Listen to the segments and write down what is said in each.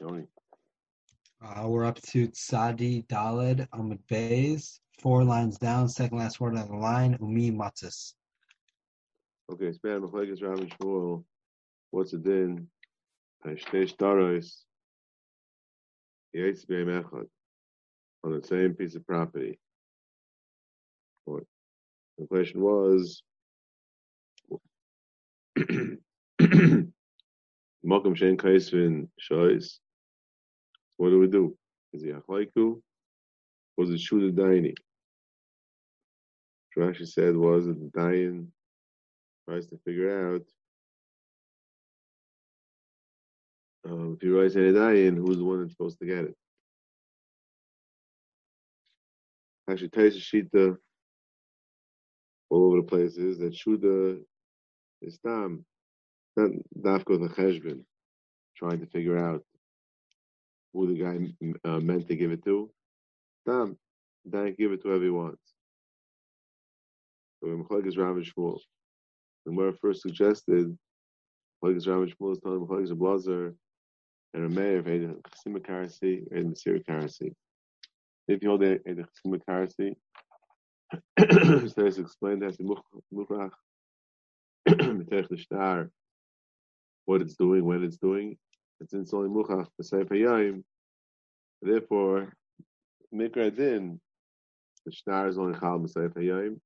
Tony. Uh, we're up to Tzadi Daled Amud Beis, four lines down, second last word on the line, Umi Matzis. Okay, span Machlekes Rav and Shmuel. What's it then? Hashtei Shtaros. Yates Beim Echad. On the same piece of property. What? The question was. Mokum Shen Kaisvin Shois. What do we do? Is he Achlaiku? Was it Shuda Daini? Rashi said was that the Dayan tries to figure out um, if he writes any Dayan, who's the one that's supposed to get it. Actually, Taisa Shita all over the place is that Shuda is Tam, not Dafko the Cheshbin, trying to figure out who the guy uh, meant to give it to. Tam, then give it to whoever he wants. So Mechalek is and where first suggested, Mechalek is Rav Shmuel is telling Mechalek is a blazer and a mayor of Eda Chasima Karasi and Masir Karasi. If you hold Eda Chasima Karasi, so it's explained that the Metech the Shtar, what it's doing, when it's doing, it's in Soli Muchach, the HaYayim. Therefore, Mikra Din, the Shtar is only Chal Seif HaYayim.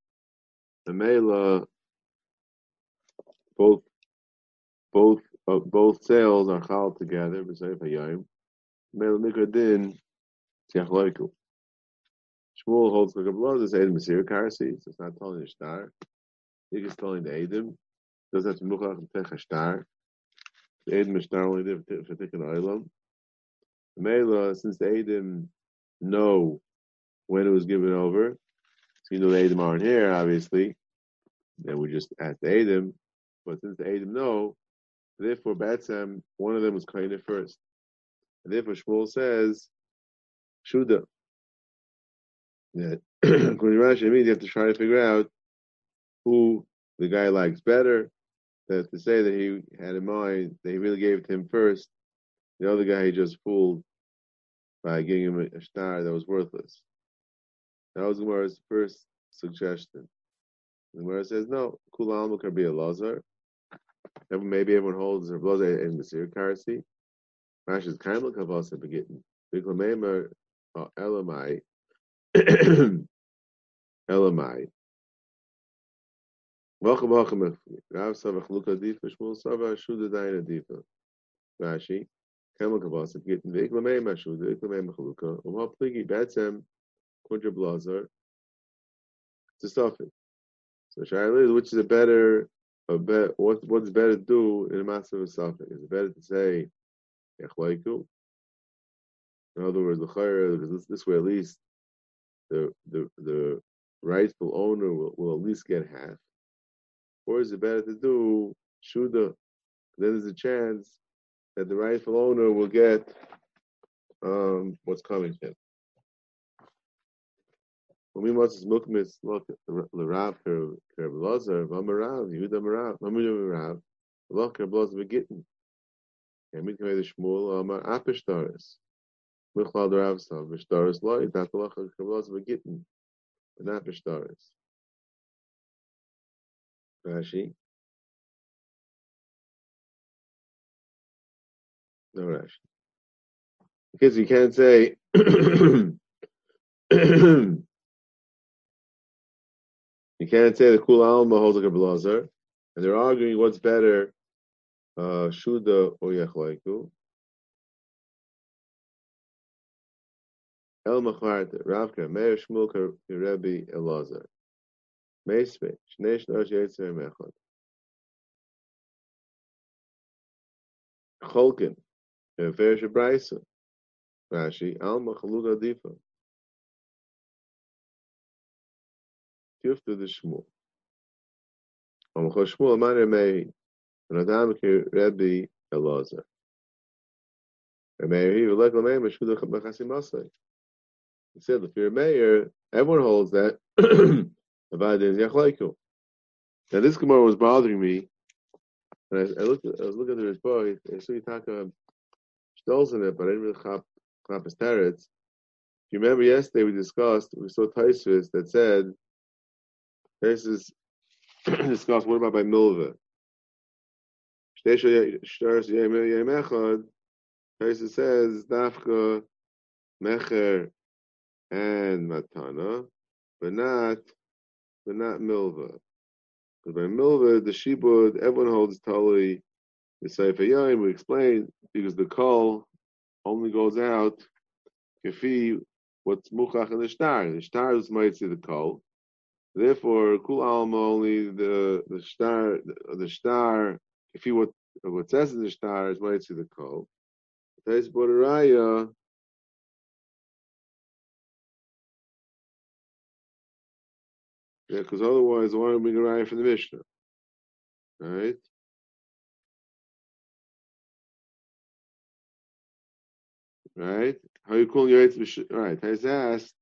The Mela, both, both, uh, both sales are Chal together, Seif HaYayim. Mela Mikra Din, Tiach Loiku. Shmuel holds a blood is Edom Masir Karasi, so it's not telling the Shtar. He is telling the Edom. Doesn't have to Muchach and Tech Shtar. The Edom Shtar only did for taking. The Mela, since the Edom know when it was given over, so you know the Edom aren't here, obviously, then we just ask the Edom. But since the Edom know, therefore Batsam, one of them was kind of first. And therefore Shmuel says, Shuda. That according to Rashi, it means you have to try to figure out who the guy likes better. That's to say that he had in mind that he really gave it to him first. The other guy he just fooled by giving him a star that was worthless. That was Gemara's first suggestion. Gemara says, no, Kul Alma could be a Lazar. Maybe everyone holds a Lazar in the Masir Karsi. Rashi's Kaimel Kavasa Begitten. Biklamema Elamai. Elamai. Welcome, welcome. Rav Savach Luka Difa, Shmuel Sava, Shuda Daina Difa. Rashi, Kamal Kavasa, Gittin, Viklamei Mashuda, Viklamei Machaluka, Umha Pligi, Batsem, Kundra Blazar. It's a suffix. So Shaila, which is a better, a bet, what, what's better to do in a massive suffix? Is it better to say, Echlaiku? In other words, the Chayr, because this, this way at least, the, the, the rightful owner will, will at least get half. Or is it better to do Shuda? Then there's a chance that the rightful owner will get um, what's coming to him. When we must look kerbelazer v'amarav Yehuda marav marav v'loch kerbelazer v'gittin. And we can make the Shmuel amar apishtaris. Rav loch kerbelazer v'gittin. Not apishtaris. Rashi. No Rashi. Because you can't say you can't say the Kul Alma holds like a blazer, and they're arguing what's better, uh, Shuda or Yechlaiku. El Macharta, Ravka, Meir Shmulka, Rebbe Elazar. Cholkin, Efer Shebraisa. Rashi, Alma Chaluga Difa. Kiftu the Shmuel. Amachol Shmuel Amar Meiri. And Adam Ki Rebbe Elazar. Meiri, Velek Lamei Meshuda Chabachasim Asay. He said, if you're a mayor, everyone holds that. Now this Gemara was bothering me. And I, I looked at, I was looking at the Rizbah, I saw you talk about stills in it, but I didn't really chop, chop his teretz. If you remember yesterday we discussed, we saw Taisvis that said, this is discussed, what about by Milva? Taisvis says, Dafka, Mecher, and Matana, but not, but not Milva. Because by Milva, the Shibud, everyone holds Tali, the Sefer Yain, we explained, because the call only goes out, Kafi, what's Muchach in the Shtar. The Shtar is might see the call. Therefore, Kul Alma only the the Shtar, the, the Shtar, he what what says in the Shtar is might see the Kol. Tais Yeah, because otherwise, why don't we get right from the Mishnah? Right? Right? How you call your right? Has asked.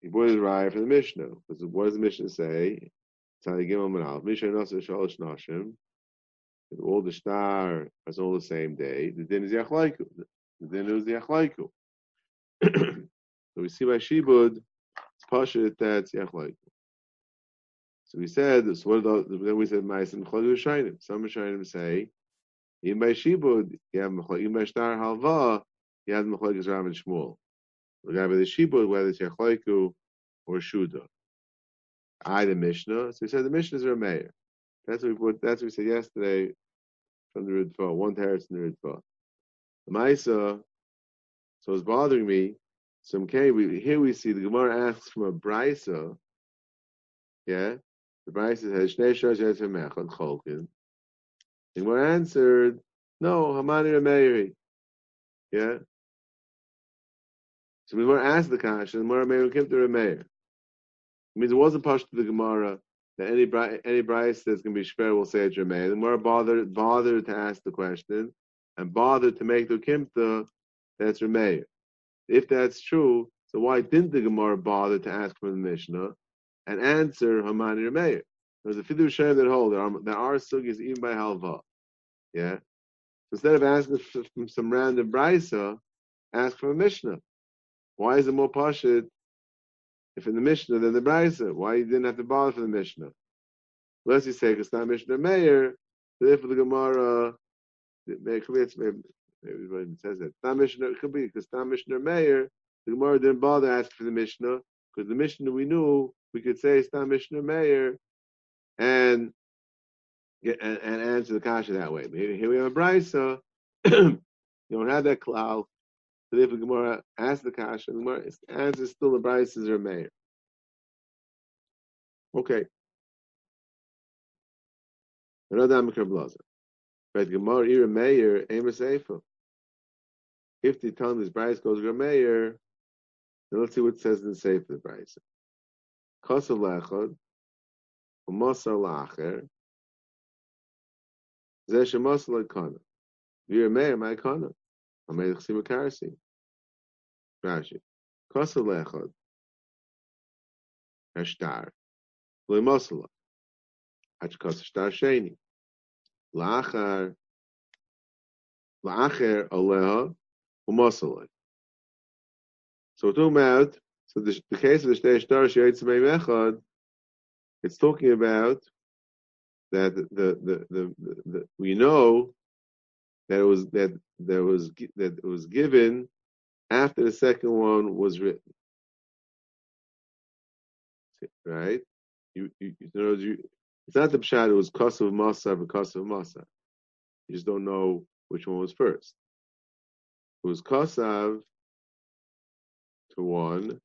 He brought his raya for the Mishnah. Because what does the Mishnah say? Mishnah. All the star is all the same day. The din is Yachlaiku. The din is Yachlaiku. so we see by Shibud, Pasha that's Yachlaiku. So we said, so what the, then we said, Ma'asim Chol Yishayim. Some Yishayim say, in by Shibud, you have Mechlag, in by Shtar Halva, you have Mechlag is Ram and Shmuel. The guy by the Shibud, whether it's Yachlaiku or Shuda. I, the Mishnah. So we said the Mishnah is Rameir. That's what we put, that's what we said yesterday from the Ritva, one teretz in the Ritva. The Maisa, so it's bothering me. So okay, we, here we see the Gemara asks from a Brisa, yeah, the Brisa says, Shnei Shosh Echad Cholkin. The Gemara answered, no, Hamani Rameiri. Yeah. So we Gemara asked the Kasha, the Gemara Meir came to Rameir. It means it wasn't pushed to the Gemara that any any Bryce that's going to be shver will say it's Rameir. The Gemara bothered bothered to ask the question and bothered to make the Kimta that's Rameir. If that's true, so why didn't the Gemara bother to ask from the Mishnah and answer Hamani Rameir? There's a fidu shem that hold there are, there are sugis even by halva. Yeah. Instead of asking from some random brisa, ask from a Mishnah. Why is it more pashit if in the Mishnah than the brisa? Why you didn't have to bother for the Mishnah? Unless you say it's not Mishnah Meir, therefore the Gemara maybe maybe it says that. Not Mishnah it could be because not Mishnah Meir, the Gemara didn't bother asking for the Mishnah because the Mishnah we knew we could say it's not Mishnah Meir and and, and answer the kasha that way. Here we have a brisa. you don't have that cloud. So if the Gemara asks the kasha, the Gemara answer still the brisa or mayor. Okay. Another Amikar Blazer. But Gemara Ira Meir Amos Eifa. If the time this brisa goes Meir, then let's see what it says in the Sefer the brisa. Kosav lechad, u'mosar lacher, zeh shemosar lekana. Ira Meir my kana. Amelech simakarsi. Rashi. Kosav lechad. Hashtar. V'lemosala. Hach kosav shtar sheni. Lachar. Lacher aleha. U'mosala. So we're talking about so the, the case of the Shtei Shtar Sheyitzmei Mechad, it's talking about that the the, the the, the, we know that it was that there was that it was given after the second one was written. Right? You you, you know you it's not the pshat, it was Kosav Masa or Kosav Masa. You just don't know which one was first. Was Kosav to one,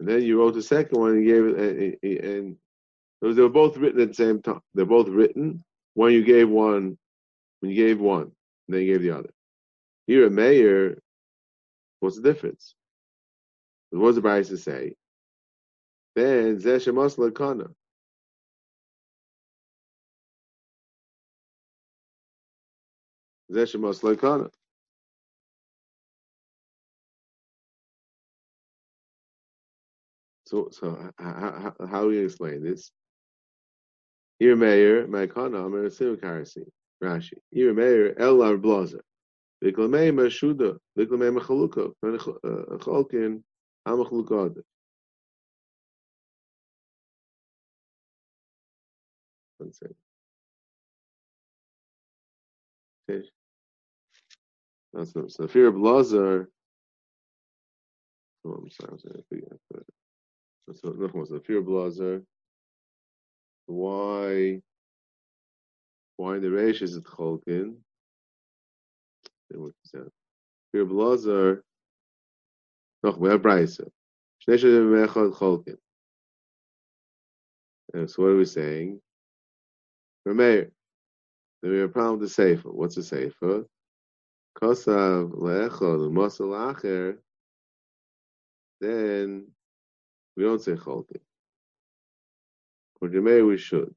and then you wrote the second one and gave it, and, and those they were both written at the same time. They're both written. One you gave one, when you gave one, and then you gave the other. Here a mayor, what's the difference? What does the Bryce to say? Then Zeshemas Lakana. Zeshemas Lakana. So, so how, how, how do we explain this? Here, Mayor, Maikana, assume currency. Rashi. Ira Meir El Ar Blazer. Viklamei Mashuda. Viklamei Machaluka. Cholkin uh, Hamachlukad. One second. Okay. That's so. Fear of Lazar. Oh, I'm sorry. I'm sorry. Fear of Lazar. Why? Why the Reish is it Cholkin? Fear of Lazar. No, we have Brisa. Shnei Shadim Mechad Cholkin. So what are we saying? Rameir. Then we have a problem with the Sefer. What's the Sefer? Kosav le'echol u'mosel acher. Then we don't say cholkin. For Rameir we should.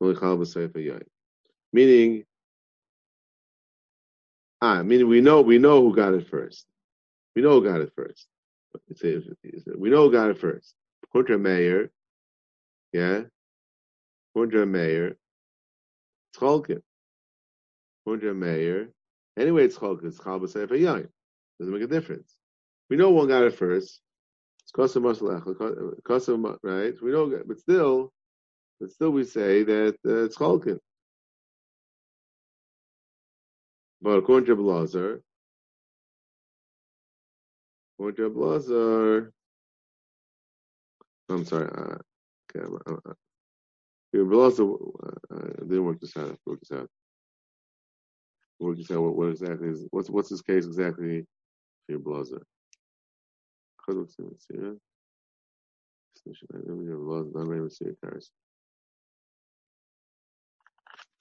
Only chal yain. Meaning, ah, meaning we know we know who got it first. We know who got it first. We know who got it first. Contra Meir, yeah, Contra Meir, Tzcholkin. Contra Meir. Anyway, it's Cholkin. It's Chal B'Sefer Yain. Doesn't make a difference. We know one got it first. It's Kosa Masalech. Kosa, right? We know, but still, but still we say that uh, it's Cholkin. But according to Blazer, according to Blazer, I'm sorry. Uh, okay, I'm, I'm, but also, uh, uh, didn't work this out. Work this out. Work this out. What, what exactly is what's what's this case exactly? For blazer. Yeah.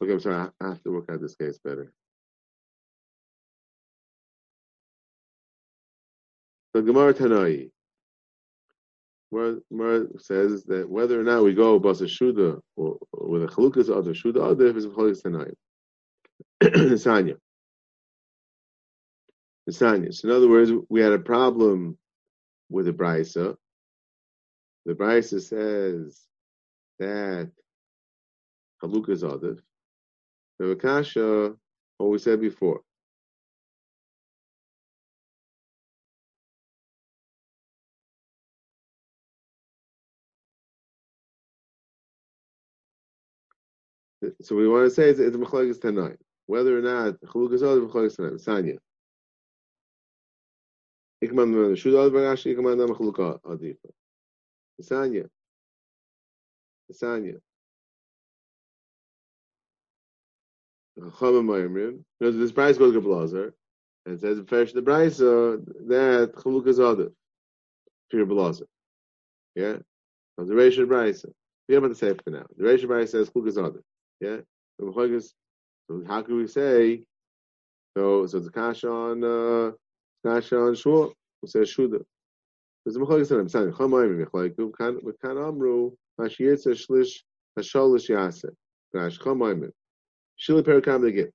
Okay, I'm sorry. I have to work out this case better. So Gemara where, where says that whether or not we go basa shuda or, with a chalukas other shuda other if it's a chalukas tanaim. Sanya. Sanya. So in other words, we had a problem with the brisa. The brisa says that chalukas other. The Vakasha, what we said before. So we want to say it's, it's Machlokes Tanai. Whether or not Chalukas Od Machlokes Tanai. Sanya. Ikman Mana Shud Od Barashi Ikman Mana Machlukah Adifa. Sanya. Sanya. Chama Mayimrim. This price goes to Blazer. And it says, Fresh the price that Chalukas Od. Pure Blazer. Yeah? Of the Reish Brisa. We have about the for now. The Reish Brisa says Chalukas Od. Yeah. So how can we say? So so it's kasha on uh, kasha on shul. We say shuda. There's a mechalik said I'm saying chamayim mechalik. Kan amru mashiyetz shlish hasholish yaseh. Gash chamayim. Shili perakam they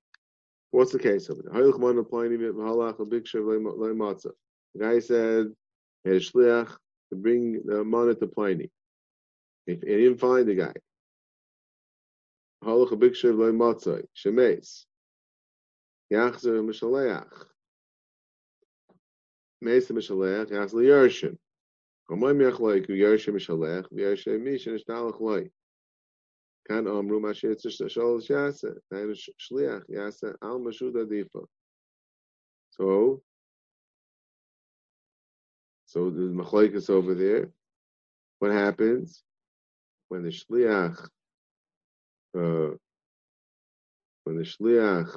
What's the case of it? Haylich man applying it v'halach a big shav matzah. The guy said he had a shliach to bring the money to Pliny. If he didn't find the guy, Halach a big shiv loy matzai. Shemes. Yachzer mishaleach. Mesa mishaleach. Yachzer yershim. Kamoy miach loy ku yershim mishaleach. Yershim mish and ishtalach loy. Kan etzish shol shasa. Shliach yasa al mashuda difa. So, so there's machlekes over there. What happens when the shliach uh, when the shliach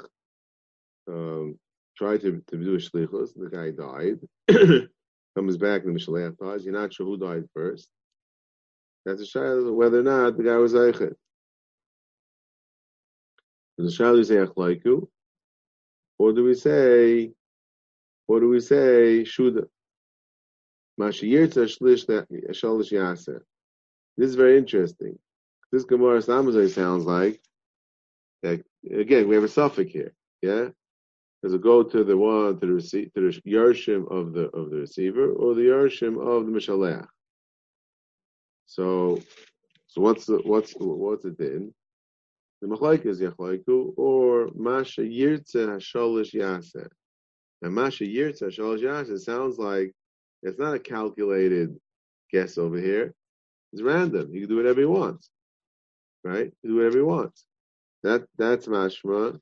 um, tried to, to do a shlichus, the guy died. Comes back the shliach dies. You're not sure who died first. That's a shadow whether or not the guy was eichet. Does the shadow say achlaiku, or do we say, or do we say shuda? Mashiyirtza shlish shalish yaser. This is very interesting. This Gemara sounds like, that, again, we have a suffix here, yeah? Does it go to the one to the receive to the yarshim of the of the receiver or the yarshim of the mishalech? So, so what's the what's what's it in? the machlaik is yachlaiku, or masha yirtze hasholish yaseh. And masha yirtze hasholish yaseh sounds like it's not a calculated guess over here. It's random. You can do whatever you want, right? You do whatever you want. That that's mashma.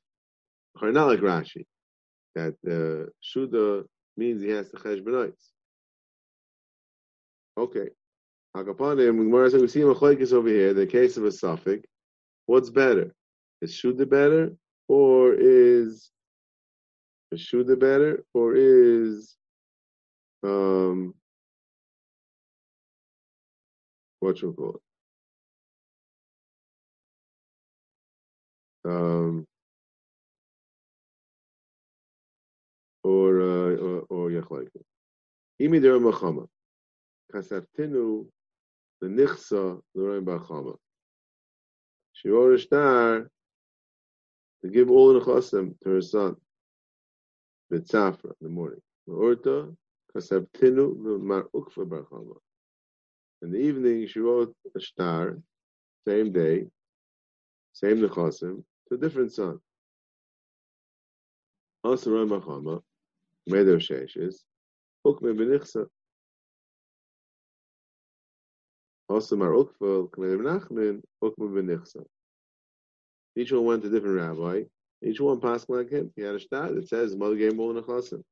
Not like Rashi, that uh, shuda means he has to chesh Okay. Akapanim, we see a machlekes over here. The case of a suffix. What's better? Is shuda better, or is is shuda better, or is um what you call it? Um, or uh, or, yachlaiku. Imi der machama. Kasartinu the nichsa l'roim wrote a star to give all the chasim to her son. B'tzafra in the morning. Orta kasartinu v'mar ukfa b'achama. In the evening, she wrote a star, same day, same nechasim, to a different son. Also, Ramachama, made sheshes, ukme benichsa. Also, Mar Ukva, Kmed Nachman, ukme benichsa. Each one went to a different rabbi. Each one passed like him. He had a star that says, Mother gave more nechasim.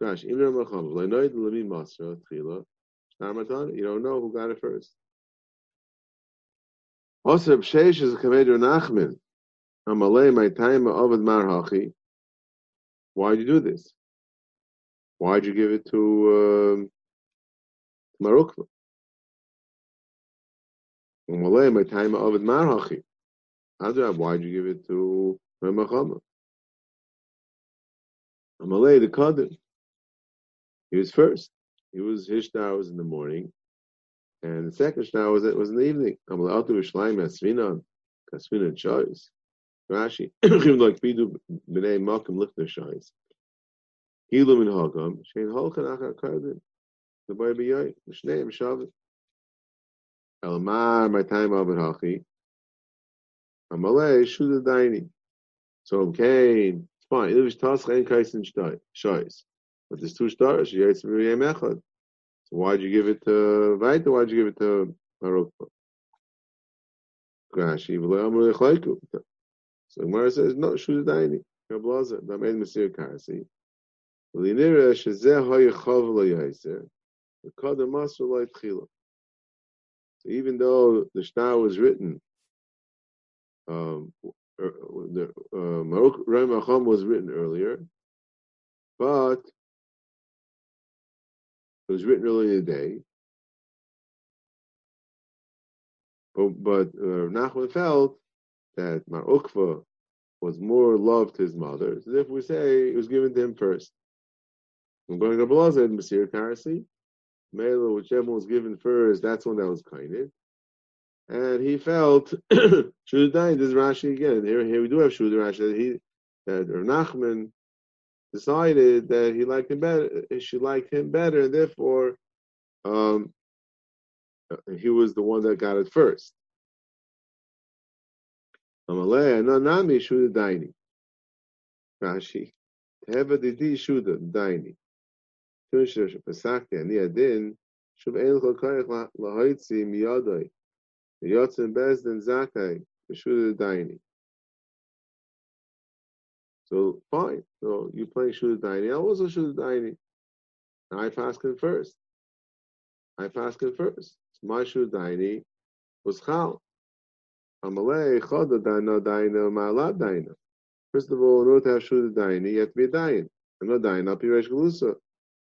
Gosh, Imra Machama, Leinoid Lemi Masra, Tchila, Ramadan, you don't know who got it first. Also, B'sheish is a Kamedu Nachman. Amalei, my time of Mar Hachi. Why'd you do this? Why'd you give it to um, Marukva? Amalei, why'd you give it to Ramachama? Amalei, the Kadim. He was first. He was his star was in the morning, and the second star was it was in the evening. Amalatu v'shleim asvinan kasvinan shoyis. Rashi like pidu b'nei makim lichner shoyis. Hilu min hagam shein holchan kardin. The boy b'yoy m'shneim shavit. Elmar my time of it hachi. Amalei shuda daini. So Cain, it's fine. Was task and kaisen shoyis. But there's two stars. So why'd you give it to Vaita? Why'd you give it to Marokko? So Gemara says, no, Shuda Daini. Kablaza, that made Masir Karsi. Even though the star was written, um, er, the uh, was written earlier, but it was written earlier in the day. But, but uh, Nachman felt that Mar Ukva was more loved his mother. So if we say it was given to him first. Going to go said Masir Karasi. Mela, whichever was given first, that's one that was kinded. And he felt Shudai, this is Rashi again. Here, here we do have Shudai Rashi he that Nachman decided that he liked him better, she liked him better, therefore um, he was the one that got it first. Rashi. Teva didi shuda daini. So fine. So you play Shuda Daini. I also Shuda Daini. I fasted first. I fasted first. So my Shuda Daini was Chal. Amalei Choda Daina Daina Ma'ala Daina. First of all, in order to have Shuda Daini, you have to be a Dain. And no Dain, not Piresh Galusa.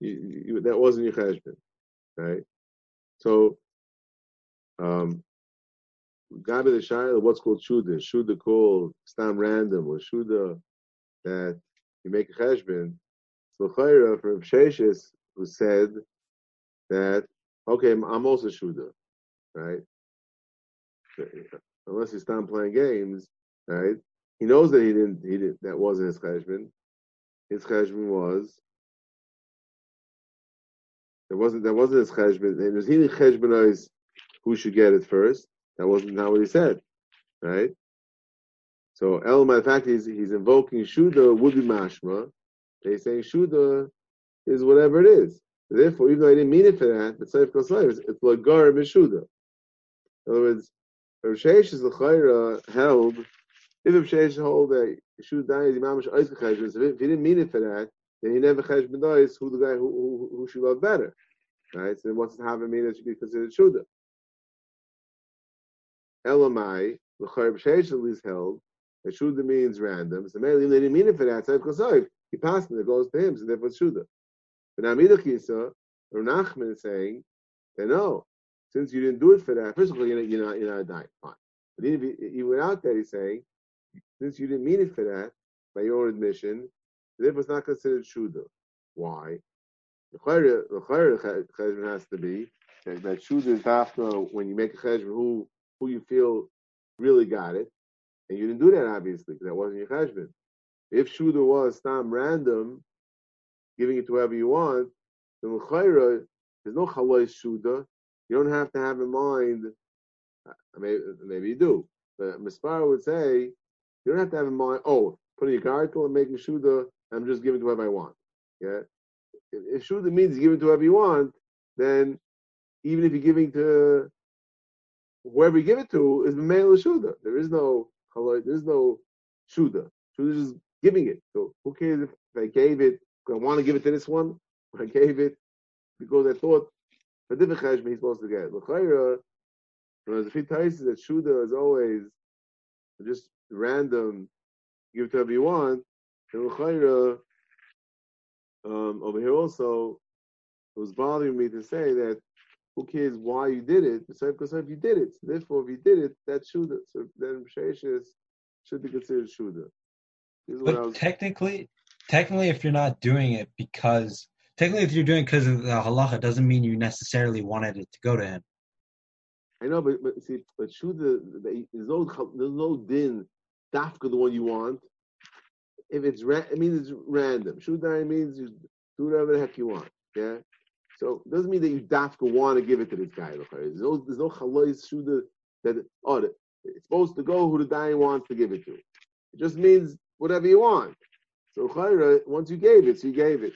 you, you, that wasn't your cheshbon, right? So, um, Gabi the Shaila, what's called Shuda? Shuda called Stam random or Shuda that you make a cheshbon. So Chayra from Sheshes who said that okay, I'm also Shuda, right? Unless he's done playing games, right? He knows that he didn't. He didn't. that wasn't his cheshbon. His cheshbon was there wasn't that wasn't his cheshbon. And was he who should get it first. That wasn't not what he said, right? So El, matter of fact, he's he's invoking Shuda would be mashma. They saying Shuda is whatever it is. Therefore, even though I didn't mean it for that, but Seif Kosayim, it's Lagar Mishuda. In other words, Rav Sheish is the held. If Rav Sheish hold that Shuda is Imam Shaiz Cheshbon, if he didn't mean it for that, then he never Cheshbon dies who the guy who, who, who should love better. Right? So what's it have a mean it should be considered Shuda? Elamai, the Chayr Sheish at least held that Shuda means random. So maybe they didn't mean it for that. So Kosayim, he passed it, it goes to him, so therefore it's Shuda. But now Midachisa, Rav Nachman is saying that no, since you didn't do it for that, first of all, you're not, you're not, you're not dying. Fine. But even you, went he's saying, since you didn't mean it for that, by your own admission, therefore it's not considered Shuda. Why? The cheshbon has to be that, that Shuda is after when you make a cheshbon who, who you feel really got it, and you didn't do that obviously because that wasn't your cheshbon. If Shuda was some random, giving it to whoever you want, then l'chayra, there's no chaloi Shuda. You don't have to have in mind, uh, maybe, maybe you do, but Mispar would say, you don't have to have in mind, oh, putting a gargle and making Shuda, I'm just giving to whoever I want. Yeah? If, Shuda means giving to whoever you want, then even if you're giving to whoever you give it to is the male Shuda. There is no there is no Shuda. Shuda is just giving it. So who cares if I gave it, I want to give it to this one, I gave it because I thought for different cheshbon he's supposed to get. L'chayra, there's a few times that Shuda is always just random, give it to whoever you want. And L'chayra, um, over here also, it was bothering me to say that who cares why you did it? Because if you did it, so therefore if you did it, that's Shuda. So then Sheshes should be considered Shuda. But technically, technically, if you're not doing it because technically, if you're doing it because of the halacha, doesn't mean you necessarily wanted it to go to him. I know, but, but see, but Shuda, there's no there's no din dafka the one you want. If it's ra- it means it's random. Shuda means you do whatever the heck you want. Yeah. So it doesn't mean that you dafka want to give it to this guy. There's no there's no chalais shuda that oh it's supposed to go who the guy wants to give it to. It just means whatever you want. So chayra, once you gave it, so you gave it.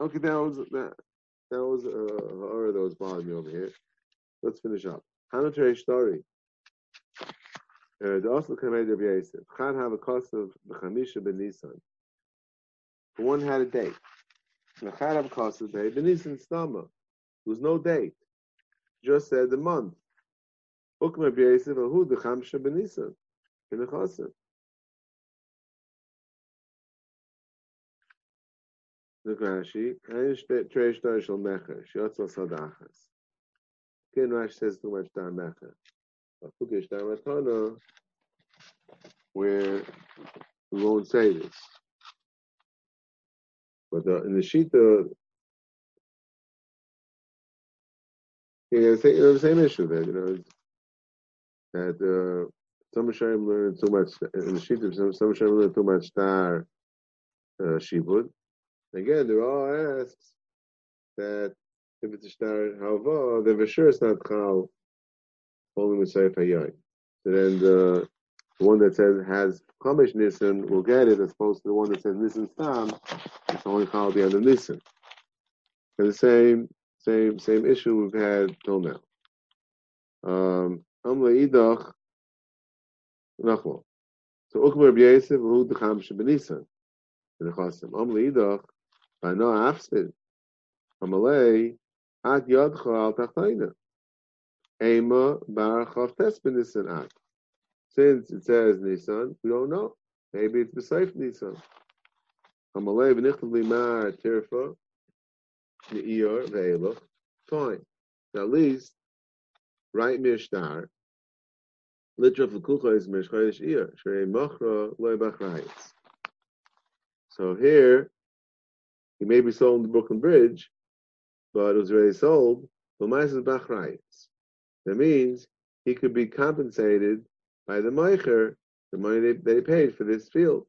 Okay, that was that that was uh that was bothering me over here. Let's finish up. Hanotary story. The also command of Yosef. Chad have a cost of the Chamisha ben Nisan. One had a date. Mecharav Kosade, Benisin Stama. There was no date. Just said the month. Ukma B'Yosef Ahu Dechamsha Benisin. In the Chosim. Look Rashi, Ein Trei Shtar Shal Mecher, Shiotza Sadachas. Again, Rashi says too much Shtar Mecher. Afuke Shtar Matana, where we won't say this. But uh, in the Shita, yeah, same, you know, the same issue there, you know, that uh, some Hashem learn too much, in the Shita, some, some Hashem learn too much star uh, Shibud. Again, they're asks that if it's a star Hava, then for sure it's not Chal, only with Seif. So then the the one that says has Chumash Nisan will get it, as opposed to the one that says Nisan Stam, it's only called the end of. And the same, same, same issue we've had till now. Um, Idach, Nachlo. So Ukmer B'Yesef, Hu Decham Shebenisan. In the Chasim. Amle Idach, know Afsid. Amalei, At Yadcha Al Tachtaina. Ema Bar Chavtes At. Since it says Nisan, we don't know. Maybe it's B'Seif Nisan. Hamalei v'nichtav limar tirfa ne'iyar ve'elach. Fine. At least write Mishtar Litra Fukucha is Meshchodesh Iyar, Shrei Mochra Loy Bachrayis. So here, he may be sold in the Brooklyn Bridge, but it was already sold, but Mais is Bachrayis. That means he could be compensated by the Meicher, the money they, they paid for this field,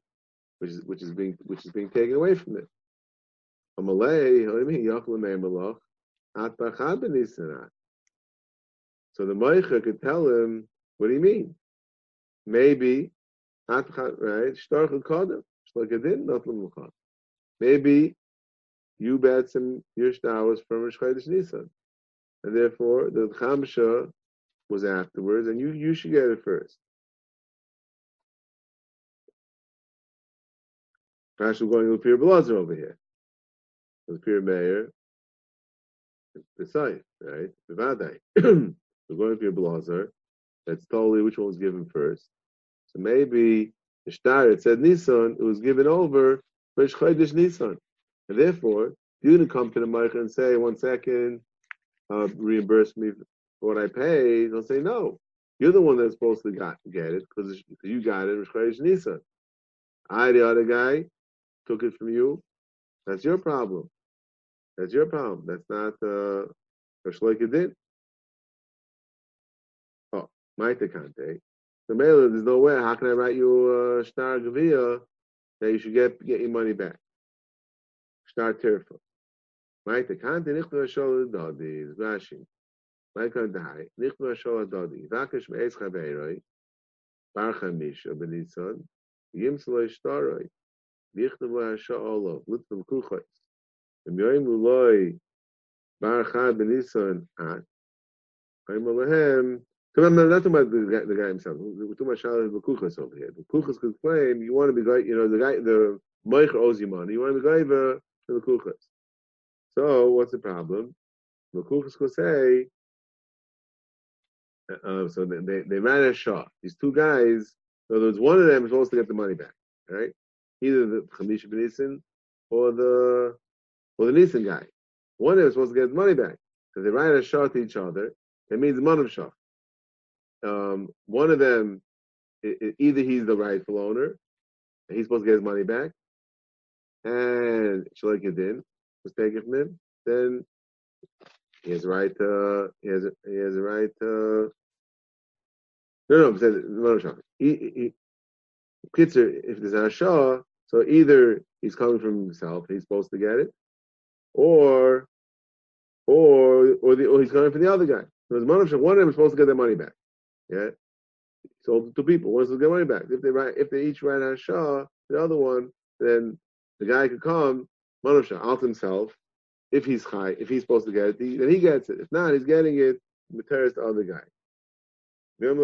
which is which is being which is being taken away from it. So the Meicher could tell him, what do you mean? Maybe, right? Maybe you bet some your was from Rosh Chodesh Nisan. And therefore, the Chamsha was afterwards, and you, you should get it first. Rashi going with Pir Blazer over here. With Pir Meir, the site, right? The Vadai. We're going to Pir Blazer. That's totally which one was given first. So maybe the star it said Nissan, it was given over for Chodesh Nissan. And therefore, you didn't come to the Meicher and say, one second, uh, reimburse me for what I paid. They'll say, no, you're the one that's supposed to got, get it because you got it, Nissan. I, the other guy, took it from you. That's your problem. That's your problem. That's not uh, did. Maitakante. The mailer, there's no way. How can I write you a star gavia that you should get get your money back? Star tirfa. Maitakante nichnu hashol dodi is Rashi. Maitakante nichnu hashol dodi. Vakesh me'ez chaveiroi. Bar chamisha benitzon. Yimslo ishtaroi. Nichnu hashol Litzvim kuchois. V'myoim uloi. Bar chad benitzon at. Chaim alehem. So I'm not talking about the guy, the guy himself. We're talking about Shalas Bakuchas over here. The Kuchas could claim you want to be you know, the guy, the Meicher owes you money. You want to be for the Kuchas. So what's the problem? Kuchas could say. Uh, so they, they, ran a shot. These two guys, in other words, one of them is supposed to get the money back, right? Either the Chamisha Benisin or the or the Nisan guy. One of them is supposed to get the money back. So they ran a shot to each other. It means money shot um, one of them, it, it, either he's the rightful owner, and he's supposed to get his money back, and Shalek was taken from him, then he has a right to, he has a, he has a right to, no, no, no, he, he, if there's a Shah, so either he's coming from himself, he's supposed to get it, or or or, the, or he's coming from the other guy. So one of them is supposed to get their money back. Yeah, it to people. Wants to get money back. If they write, if they each write Hashah, the other one, then the guy could come, Manusha, out himself, if he's high, if he's supposed to get it, then he gets it. If not, he's getting it, Materis the other guy. Ba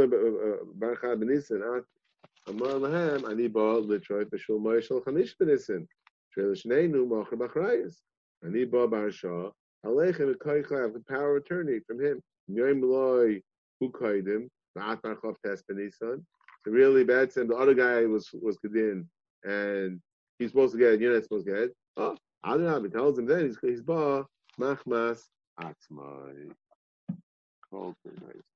barsha, alechem v'koicha, have the power of attorney from him. So really bad sin. The other guy was was Kedin, and he's supposed to get it. You're not supposed to get it. Oh, Adrab, tells him then he's he's ba machmas atzmai. Nice.